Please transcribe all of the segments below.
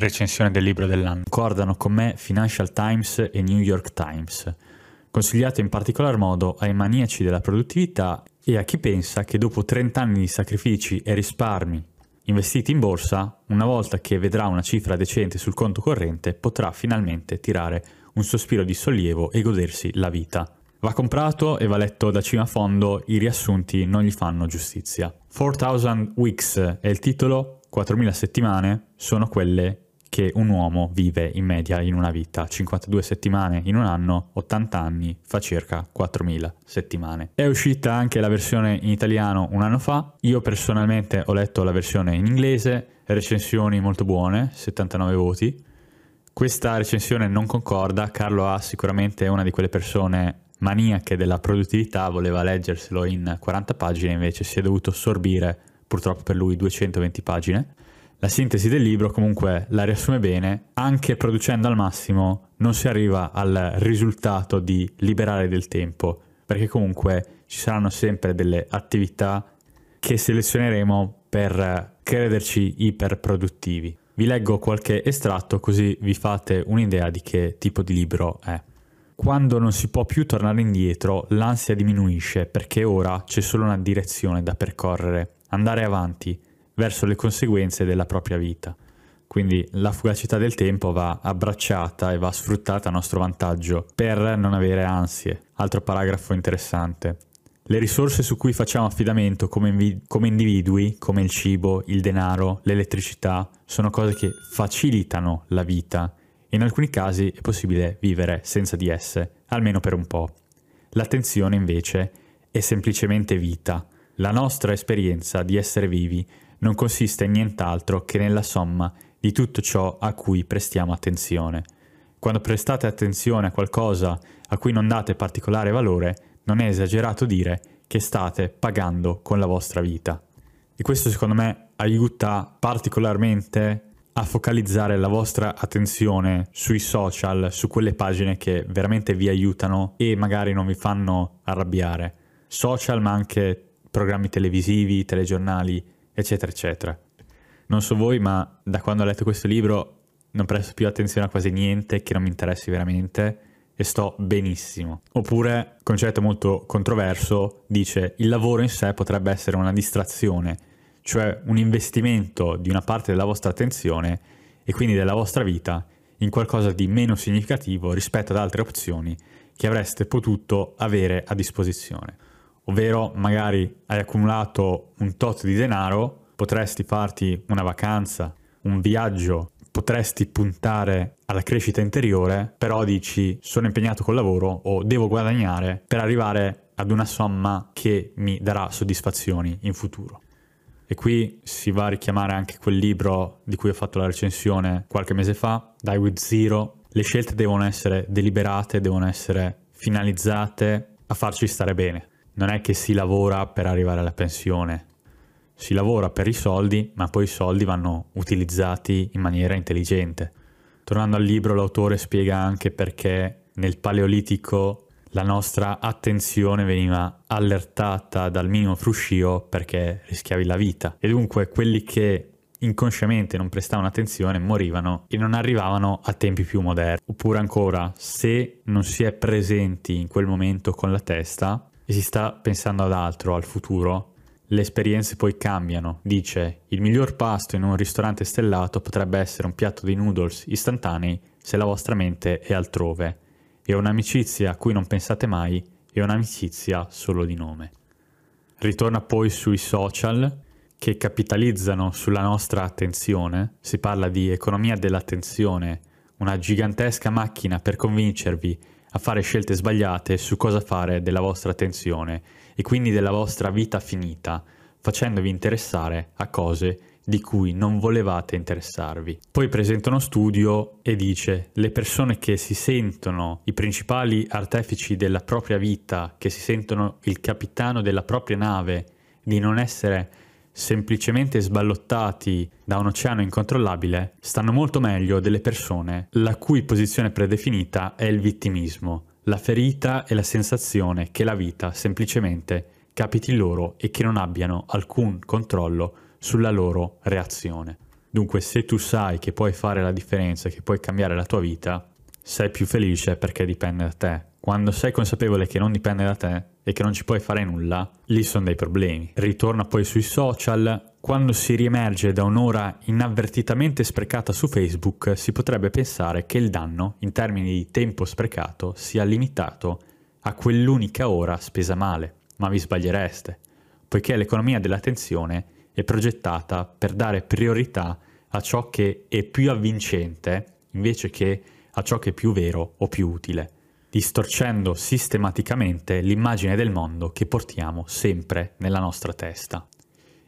Recensione del libro dell'anno. Concordano con me Financial Times e New York Times. Consigliato in particolar modo ai maniaci della produttività e a chi pensa che dopo 30 anni di sacrifici e risparmi investiti in borsa, una volta che vedrà una cifra decente sul conto corrente, potrà finalmente tirare un sospiro di sollievo e godersi la vita. Va comprato e va letto da cima a fondo, i riassunti non gli fanno giustizia. 4000 Weeks è il titolo, 4000 settimane sono quelle che un uomo vive in media in una vita. 52 settimane in un anno, 80 anni, fa circa 4.000 settimane. È uscita anche la versione in italiano un anno fa. Io personalmente ho letto la versione in inglese, recensioni molto buone, 79 voti. Questa recensione non concorda, Carlo ha sicuramente una di quelle persone maniache della produttività, voleva leggerselo in 40 pagine, invece si è dovuto sorbire, purtroppo per lui, 220 pagine. La sintesi del libro comunque la riassume bene, anche producendo al massimo non si arriva al risultato di liberare del tempo, perché comunque ci saranno sempre delle attività che selezioneremo per crederci iperproduttivi. Vi leggo qualche estratto così vi fate un'idea di che tipo di libro è. Quando non si può più tornare indietro, l'ansia diminuisce perché ora c'è solo una direzione da percorrere, andare avanti, verso le conseguenze della propria vita. Quindi la fugacità del tempo va abbracciata e va sfruttata a nostro vantaggio per non avere ansie. Altro paragrafo interessante. Le risorse su cui facciamo affidamento come, invi- come individui, come il cibo, il denaro, l'elettricità, sono cose che facilitano la vita. In alcuni casi è possibile vivere senza di esse, almeno per un po'. L'attenzione invece è semplicemente vita. La nostra esperienza di essere vivi non consiste in nient'altro che nella somma di tutto ciò a cui prestiamo attenzione. Quando prestate attenzione a qualcosa a cui non date particolare valore, non è esagerato dire che state pagando con la vostra vita. E questo secondo me aiuta particolarmente a focalizzare la vostra attenzione sui social, su quelle pagine che veramente vi aiutano e magari non vi fanno arrabbiare. Social ma anche programmi televisivi, telegiornali, eccetera, eccetera. Non so voi, ma da quando ho letto questo libro non presto più attenzione a quasi niente che non mi interessi veramente e sto benissimo. Oppure, concetto molto controverso, dice il lavoro in sé potrebbe essere una distrazione, cioè un investimento di una parte della vostra attenzione e quindi della vostra vita in qualcosa di meno significativo rispetto ad altre opzioni che avreste potuto avere a disposizione ovvero magari hai accumulato un tot di denaro, potresti farti una vacanza, un viaggio, potresti puntare alla crescita interiore, però dici sono impegnato col lavoro o devo guadagnare per arrivare ad una somma che mi darà soddisfazioni in futuro. E qui si va a richiamare anche quel libro di cui ho fatto la recensione qualche mese fa, Die with Zero. Le scelte devono essere deliberate, devono essere finalizzate a farci stare bene non è che si lavora per arrivare alla pensione, si lavora per i soldi, ma poi i soldi vanno utilizzati in maniera intelligente. Tornando al libro, l'autore spiega anche perché nel Paleolitico la nostra attenzione veniva allertata dal minimo fruscio perché rischiavi la vita. E dunque quelli che inconsciamente non prestavano attenzione morivano e non arrivavano a tempi più moderni. Oppure ancora, se non si è presenti in quel momento con la testa, e si sta pensando ad altro, al futuro, le esperienze poi cambiano. Dice, il miglior pasto in un ristorante stellato potrebbe essere un piatto di noodles istantanei se la vostra mente è altrove. E un'amicizia a cui non pensate mai è un'amicizia solo di nome. Ritorna poi sui social che capitalizzano sulla nostra attenzione. Si parla di economia dell'attenzione, una gigantesca macchina per convincervi a fare scelte sbagliate su cosa fare della vostra attenzione e quindi della vostra vita finita, facendovi interessare a cose di cui non volevate interessarvi. Poi presenta uno studio e dice le persone che si sentono i principali artefici della propria vita, che si sentono il capitano della propria nave, di non essere semplicemente sballottati da un oceano incontrollabile, stanno molto meglio delle persone la cui posizione predefinita è il vittimismo, la ferita e la sensazione che la vita semplicemente capiti loro e che non abbiano alcun controllo sulla loro reazione. Dunque se tu sai che puoi fare la differenza, che puoi cambiare la tua vita, sei più felice perché dipende da te. Quando sei consapevole che non dipende da te e che non ci puoi fare nulla, lì sono dei problemi. Ritorna poi sui social, quando si riemerge da un'ora inavvertitamente sprecata su Facebook, si potrebbe pensare che il danno, in termini di tempo sprecato, sia limitato a quell'unica ora spesa male. Ma vi sbagliereste, poiché l'economia dell'attenzione è progettata per dare priorità a ciò che è più avvincente invece che a ciò che è più vero o più utile, distorcendo sistematicamente l'immagine del mondo che portiamo sempre nella nostra testa.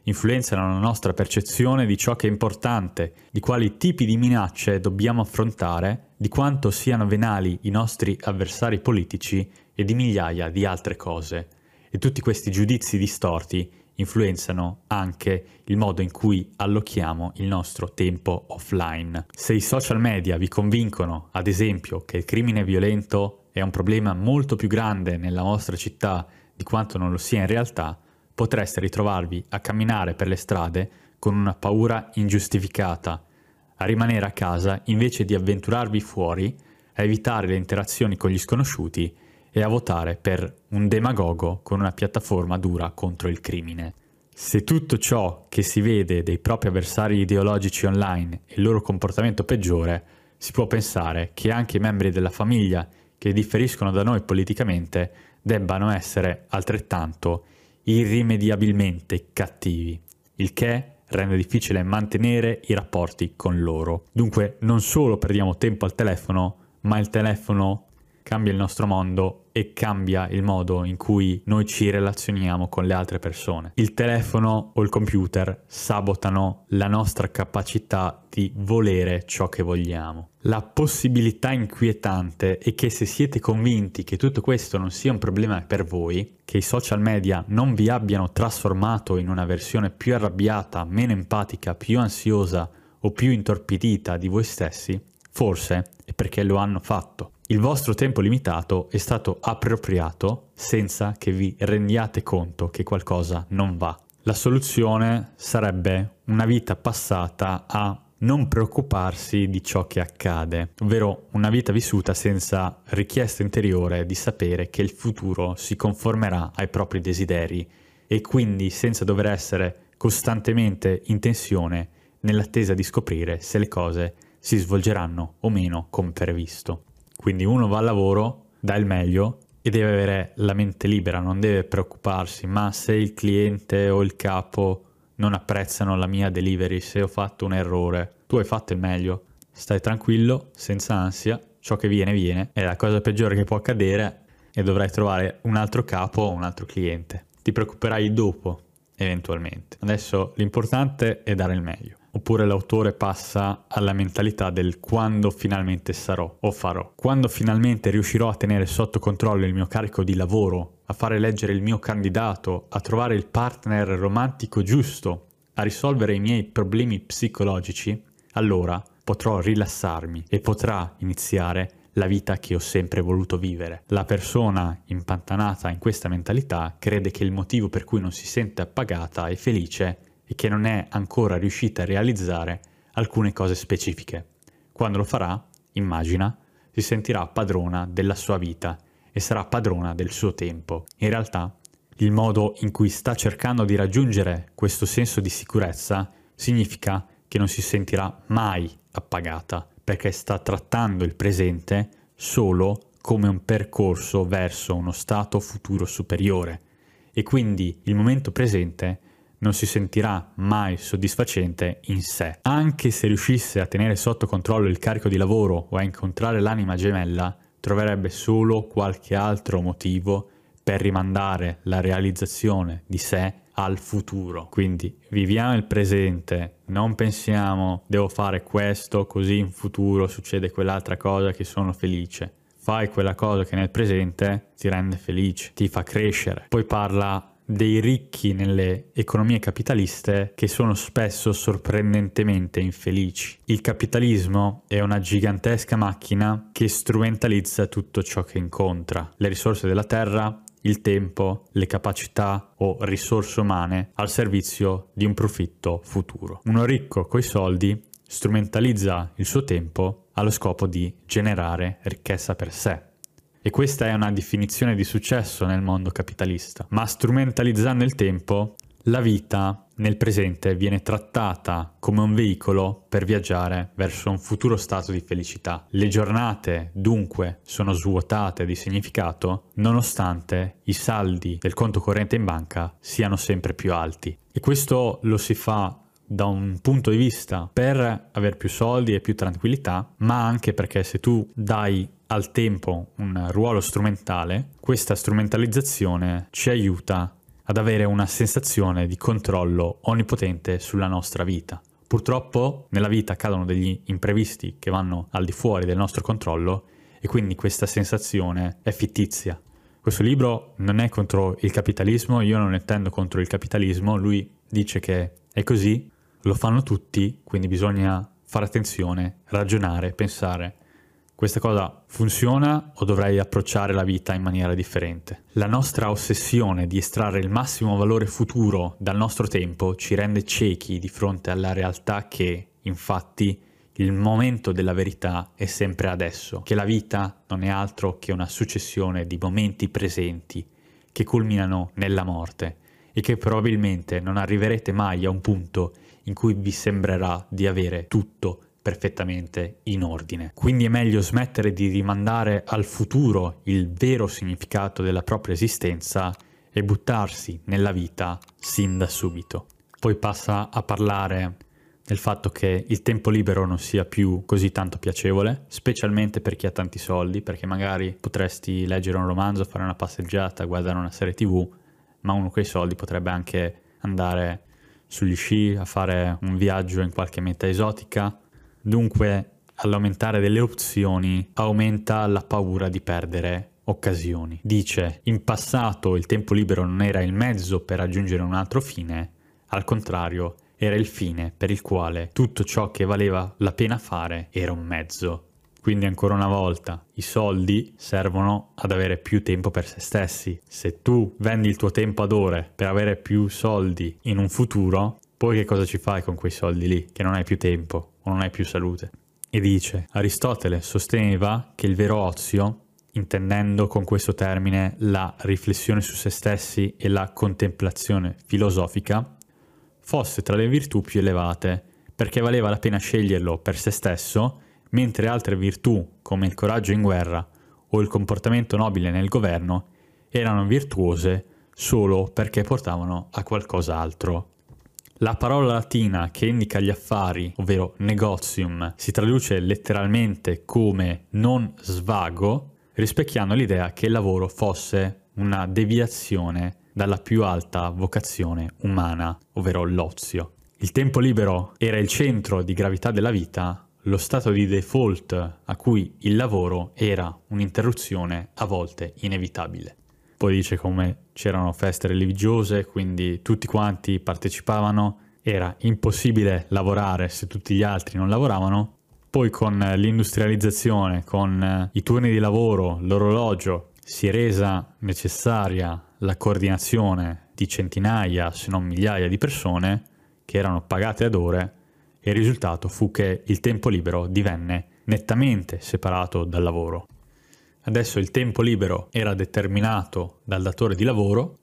Influenzano la nostra percezione di ciò che è importante, di quali tipi di minacce dobbiamo affrontare, di quanto siano venali i nostri avversari politici e di migliaia di altre cose. E tutti questi giudizi distorti influenzano anche il modo in cui allochiamo il nostro tempo offline. Se i social media vi convincono, ad esempio, che il crimine violento è un problema molto più grande nella vostra città di quanto non lo sia in realtà, potreste ritrovarvi a camminare per le strade con una paura ingiustificata, a rimanere a casa invece di avventurarvi fuori, a evitare le interazioni con gli sconosciuti e a votare per un demagogo con una piattaforma dura contro il crimine. Se tutto ciò che si vede dei propri avversari ideologici online è il loro comportamento peggiore, si può pensare che anche i membri della famiglia che differiscono da noi politicamente debbano essere altrettanto irrimediabilmente cattivi, il che rende difficile mantenere i rapporti con loro. Dunque non solo perdiamo tempo al telefono, ma il telefono cambia il nostro mondo e cambia il modo in cui noi ci relazioniamo con le altre persone. Il telefono o il computer sabotano la nostra capacità di volere ciò che vogliamo. La possibilità inquietante è che se siete convinti che tutto questo non sia un problema per voi, che i social media non vi abbiano trasformato in una versione più arrabbiata, meno empatica, più ansiosa o più intorpidita di voi stessi, forse è perché lo hanno fatto. Il vostro tempo limitato è stato appropriato senza che vi rendiate conto che qualcosa non va. La soluzione sarebbe una vita passata a non preoccuparsi di ciò che accade, ovvero una vita vissuta senza richiesta interiore di sapere che il futuro si conformerà ai propri desideri e quindi senza dover essere costantemente in tensione nell'attesa di scoprire se le cose si svolgeranno o meno come previsto. Quindi uno va al lavoro, dà il meglio e deve avere la mente libera, non deve preoccuparsi, ma se il cliente o il capo non apprezzano la mia delivery, se ho fatto un errore, tu hai fatto il meglio, stai tranquillo, senza ansia, ciò che viene viene, è la cosa peggiore che può accadere e dovrai trovare un altro capo o un altro cliente. Ti preoccuperai dopo, eventualmente. Adesso l'importante è dare il meglio oppure l'autore passa alla mentalità del quando finalmente sarò o farò. Quando finalmente riuscirò a tenere sotto controllo il mio carico di lavoro, a fare leggere il mio candidato, a trovare il partner romantico giusto, a risolvere i miei problemi psicologici, allora potrò rilassarmi e potrà iniziare la vita che ho sempre voluto vivere. La persona impantanata in questa mentalità crede che il motivo per cui non si sente appagata e felice e che non è ancora riuscita a realizzare alcune cose specifiche. Quando lo farà, immagina, si sentirà padrona della sua vita e sarà padrona del suo tempo. In realtà, il modo in cui sta cercando di raggiungere questo senso di sicurezza significa che non si sentirà mai appagata, perché sta trattando il presente solo come un percorso verso uno stato futuro superiore e quindi il momento presente non si sentirà mai soddisfacente in sé. Anche se riuscisse a tenere sotto controllo il carico di lavoro o a incontrare l'anima gemella, troverebbe solo qualche altro motivo per rimandare la realizzazione di sé al futuro. Quindi viviamo il presente, non pensiamo devo fare questo così in futuro succede quell'altra cosa che sono felice. Fai quella cosa che nel presente ti rende felice, ti fa crescere. Poi parla dei ricchi nelle economie capitaliste che sono spesso sorprendentemente infelici. Il capitalismo è una gigantesca macchina che strumentalizza tutto ciò che incontra, le risorse della terra, il tempo, le capacità o risorse umane al servizio di un profitto futuro. Uno ricco coi soldi strumentalizza il suo tempo allo scopo di generare ricchezza per sé. E questa è una definizione di successo nel mondo capitalista. Ma strumentalizzando il tempo, la vita nel presente viene trattata come un veicolo per viaggiare verso un futuro stato di felicità. Le giornate dunque sono svuotate di significato nonostante i saldi del conto corrente in banca siano sempre più alti. E questo lo si fa da un punto di vista per avere più soldi e più tranquillità, ma anche perché se tu dai al tempo un ruolo strumentale, questa strumentalizzazione ci aiuta ad avere una sensazione di controllo onnipotente sulla nostra vita. Purtroppo nella vita accadono degli imprevisti che vanno al di fuori del nostro controllo e quindi questa sensazione è fittizia. Questo libro non è contro il capitalismo, io non ne tendo contro il capitalismo, lui dice che è così, lo fanno tutti, quindi bisogna fare attenzione, ragionare, pensare questa cosa funziona o dovrei approcciare la vita in maniera differente? La nostra ossessione di estrarre il massimo valore futuro dal nostro tempo ci rende ciechi di fronte alla realtà che, infatti, il momento della verità è sempre adesso, che la vita non è altro che una successione di momenti presenti che culminano nella morte e che probabilmente non arriverete mai a un punto in cui vi sembrerà di avere tutto perfettamente in ordine. Quindi è meglio smettere di rimandare al futuro il vero significato della propria esistenza e buttarsi nella vita sin da subito. Poi passa a parlare del fatto che il tempo libero non sia più così tanto piacevole, specialmente per chi ha tanti soldi, perché magari potresti leggere un romanzo, fare una passeggiata, guardare una serie tv, ma uno con i soldi potrebbe anche andare sugli sci, a fare un viaggio in qualche meta esotica, Dunque, all'aumentare delle opzioni aumenta la paura di perdere occasioni. Dice, in passato il tempo libero non era il mezzo per raggiungere un altro fine, al contrario, era il fine per il quale tutto ciò che valeva la pena fare era un mezzo. Quindi ancora una volta, i soldi servono ad avere più tempo per se stessi. Se tu vendi il tuo tempo ad ore per avere più soldi in un futuro, poi che cosa ci fai con quei soldi lì, che non hai più tempo? O non hai più salute. E dice, Aristotele sosteneva che il vero ozio, intendendo con questo termine la riflessione su se stessi e la contemplazione filosofica, fosse tra le virtù più elevate, perché valeva la pena sceglierlo per se stesso, mentre altre virtù, come il coraggio in guerra o il comportamento nobile nel governo, erano virtuose solo perché portavano a qualcos'altro. La parola latina che indica gli affari, ovvero negotium, si traduce letteralmente come non svago, rispecchiando l'idea che il lavoro fosse una deviazione dalla più alta vocazione umana, ovvero l'ozio. Il tempo libero era il centro di gravità della vita, lo stato di default a cui il lavoro era un'interruzione a volte inevitabile. Poi dice come c'erano feste religiose, quindi tutti quanti partecipavano, era impossibile lavorare se tutti gli altri non lavoravano. Poi con l'industrializzazione, con eh, i turni di lavoro, l'orologio, si è resa necessaria la coordinazione di centinaia, se non migliaia di persone che erano pagate ad ore e il risultato fu che il tempo libero divenne nettamente separato dal lavoro. Adesso il tempo libero era determinato dal datore di lavoro,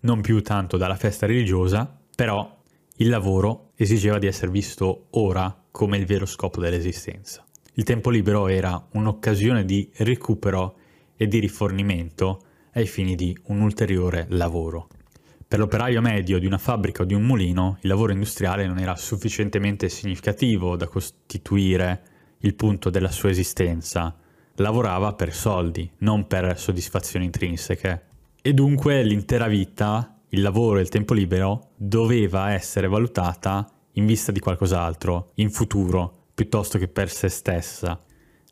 non più tanto dalla festa religiosa, però il lavoro esigeva di essere visto ora come il vero scopo dell'esistenza. Il tempo libero era un'occasione di recupero e di rifornimento ai fini di un ulteriore lavoro. Per l'operaio medio di una fabbrica o di un mulino, il lavoro industriale non era sufficientemente significativo da costituire il punto della sua esistenza, lavorava per soldi, non per soddisfazioni intrinseche. E dunque l'intera vita, il lavoro e il tempo libero doveva essere valutata in vista di qualcos'altro, in futuro, piuttosto che per se stessa.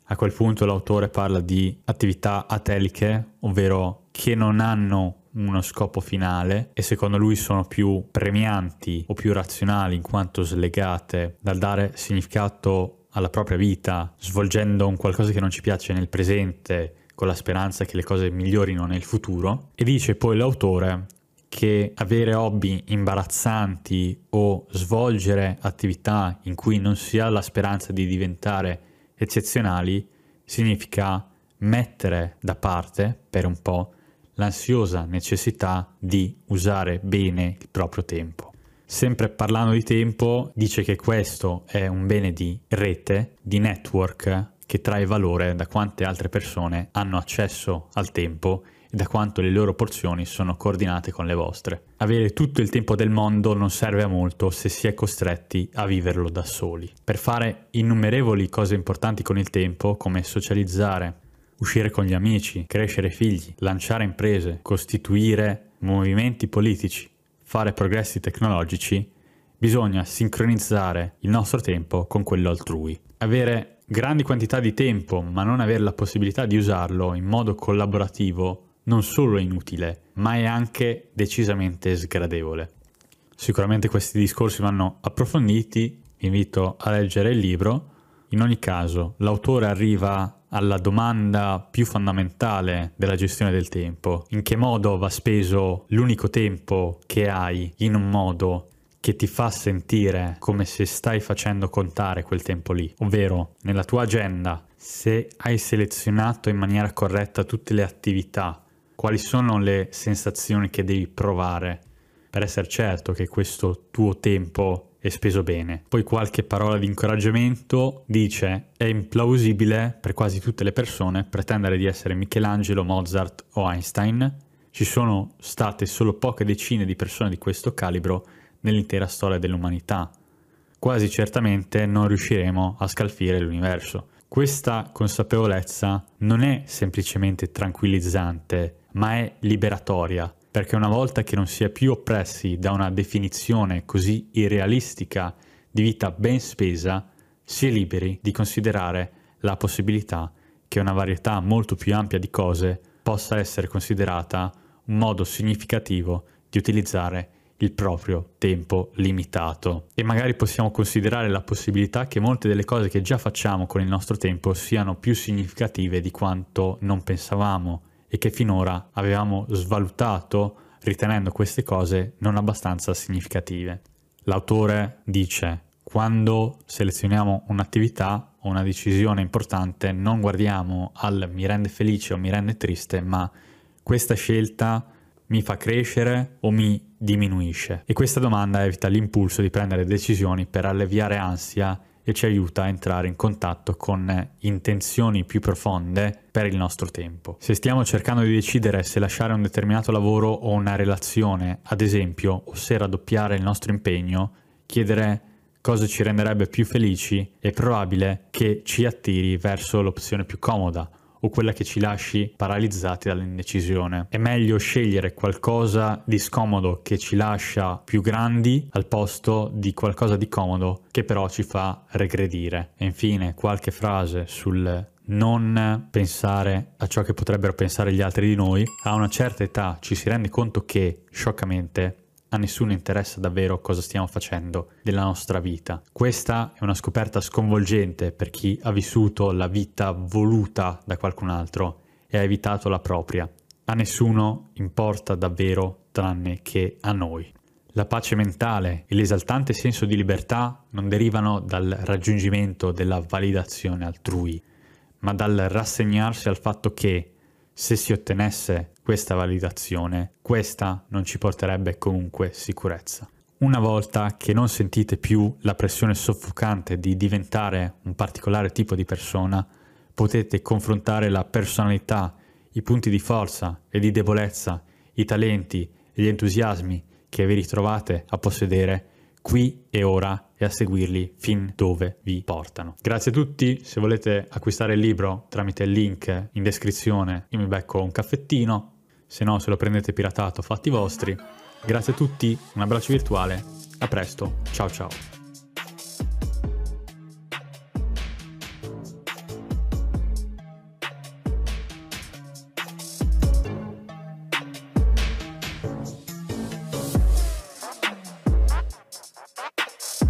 A quel punto l'autore parla di attività atelicche, ovvero che non hanno uno scopo finale e secondo lui sono più premianti o più razionali in quanto slegate dal dare significato alla propria vita, svolgendo un qualcosa che non ci piace nel presente con la speranza che le cose migliorino nel futuro. E dice poi l'autore che avere hobby imbarazzanti o svolgere attività in cui non si ha la speranza di diventare eccezionali significa mettere da parte per un po' l'ansiosa necessità di usare bene il proprio tempo. Sempre parlando di tempo, dice che questo è un bene di rete, di network, che trae valore da quante altre persone hanno accesso al tempo e da quanto le loro porzioni sono coordinate con le vostre. Avere tutto il tempo del mondo non serve a molto se si è costretti a viverlo da soli. Per fare innumerevoli cose importanti con il tempo, come socializzare, uscire con gli amici, crescere figli, lanciare imprese, costituire movimenti politici, fare progressi tecnologici, bisogna sincronizzare il nostro tempo con quello altrui. Avere grandi quantità di tempo ma non avere la possibilità di usarlo in modo collaborativo non solo è inutile, ma è anche decisamente sgradevole. Sicuramente questi discorsi vanno approfonditi, vi invito a leggere il libro. In ogni caso, l'autore arriva alla domanda più fondamentale della gestione del tempo. In che modo va speso l'unico tempo che hai in un modo che ti fa sentire come se stai facendo contare quel tempo lì, ovvero nella tua agenda, se hai selezionato in maniera corretta tutte le attività, quali sono le sensazioni che devi provare per essere certo che questo tuo tempo e speso bene. Poi qualche parola di incoraggiamento dice è implausibile per quasi tutte le persone pretendere di essere Michelangelo, Mozart o Einstein. Ci sono state solo poche decine di persone di questo calibro nell'intera storia dell'umanità. Quasi certamente non riusciremo a scalfire l'universo. Questa consapevolezza non è semplicemente tranquillizzante, ma è liberatoria perché una volta che non si è più oppressi da una definizione così irrealistica di vita ben spesa, si è liberi di considerare la possibilità che una varietà molto più ampia di cose possa essere considerata un modo significativo di utilizzare il proprio tempo limitato. E magari possiamo considerare la possibilità che molte delle cose che già facciamo con il nostro tempo siano più significative di quanto non pensavamo e che finora avevamo svalutato ritenendo queste cose non abbastanza significative. L'autore dice quando selezioniamo un'attività o una decisione importante non guardiamo al mi rende felice o mi rende triste, ma questa scelta mi fa crescere o mi diminuisce? E questa domanda evita l'impulso di prendere decisioni per alleviare ansia e ci aiuta a entrare in contatto con intenzioni più profonde per il nostro tempo. Se stiamo cercando di decidere se lasciare un determinato lavoro o una relazione, ad esempio, o se raddoppiare il nostro impegno, chiedere cosa ci renderebbe più felici è probabile che ci attiri verso l'opzione più comoda o quella che ci lasci paralizzati dall'indecisione. È meglio scegliere qualcosa di scomodo che ci lascia più grandi al posto di qualcosa di comodo che però ci fa regredire. E infine qualche frase sul non pensare a ciò che potrebbero pensare gli altri di noi. A una certa età ci si rende conto che, scioccamente, a nessuno interessa davvero cosa stiamo facendo della nostra vita. Questa è una scoperta sconvolgente per chi ha vissuto la vita voluta da qualcun altro e ha evitato la propria. A nessuno importa davvero tranne che a noi. La pace mentale e l'esaltante senso di libertà non derivano dal raggiungimento della validazione altrui, ma dal rassegnarsi al fatto che, se si ottenesse questa validazione, questa non ci porterebbe comunque sicurezza. Una volta che non sentite più la pressione soffocante di diventare un particolare tipo di persona, potete confrontare la personalità, i punti di forza e di debolezza, i talenti e gli entusiasmi che vi ritrovate a possedere qui e ora e a seguirli fin dove vi portano. Grazie a tutti, se volete acquistare il libro tramite il link in descrizione io mi becco un caffettino, se no se lo prendete piratato fatti vostri. Grazie a tutti, un abbraccio virtuale, a presto, ciao ciao.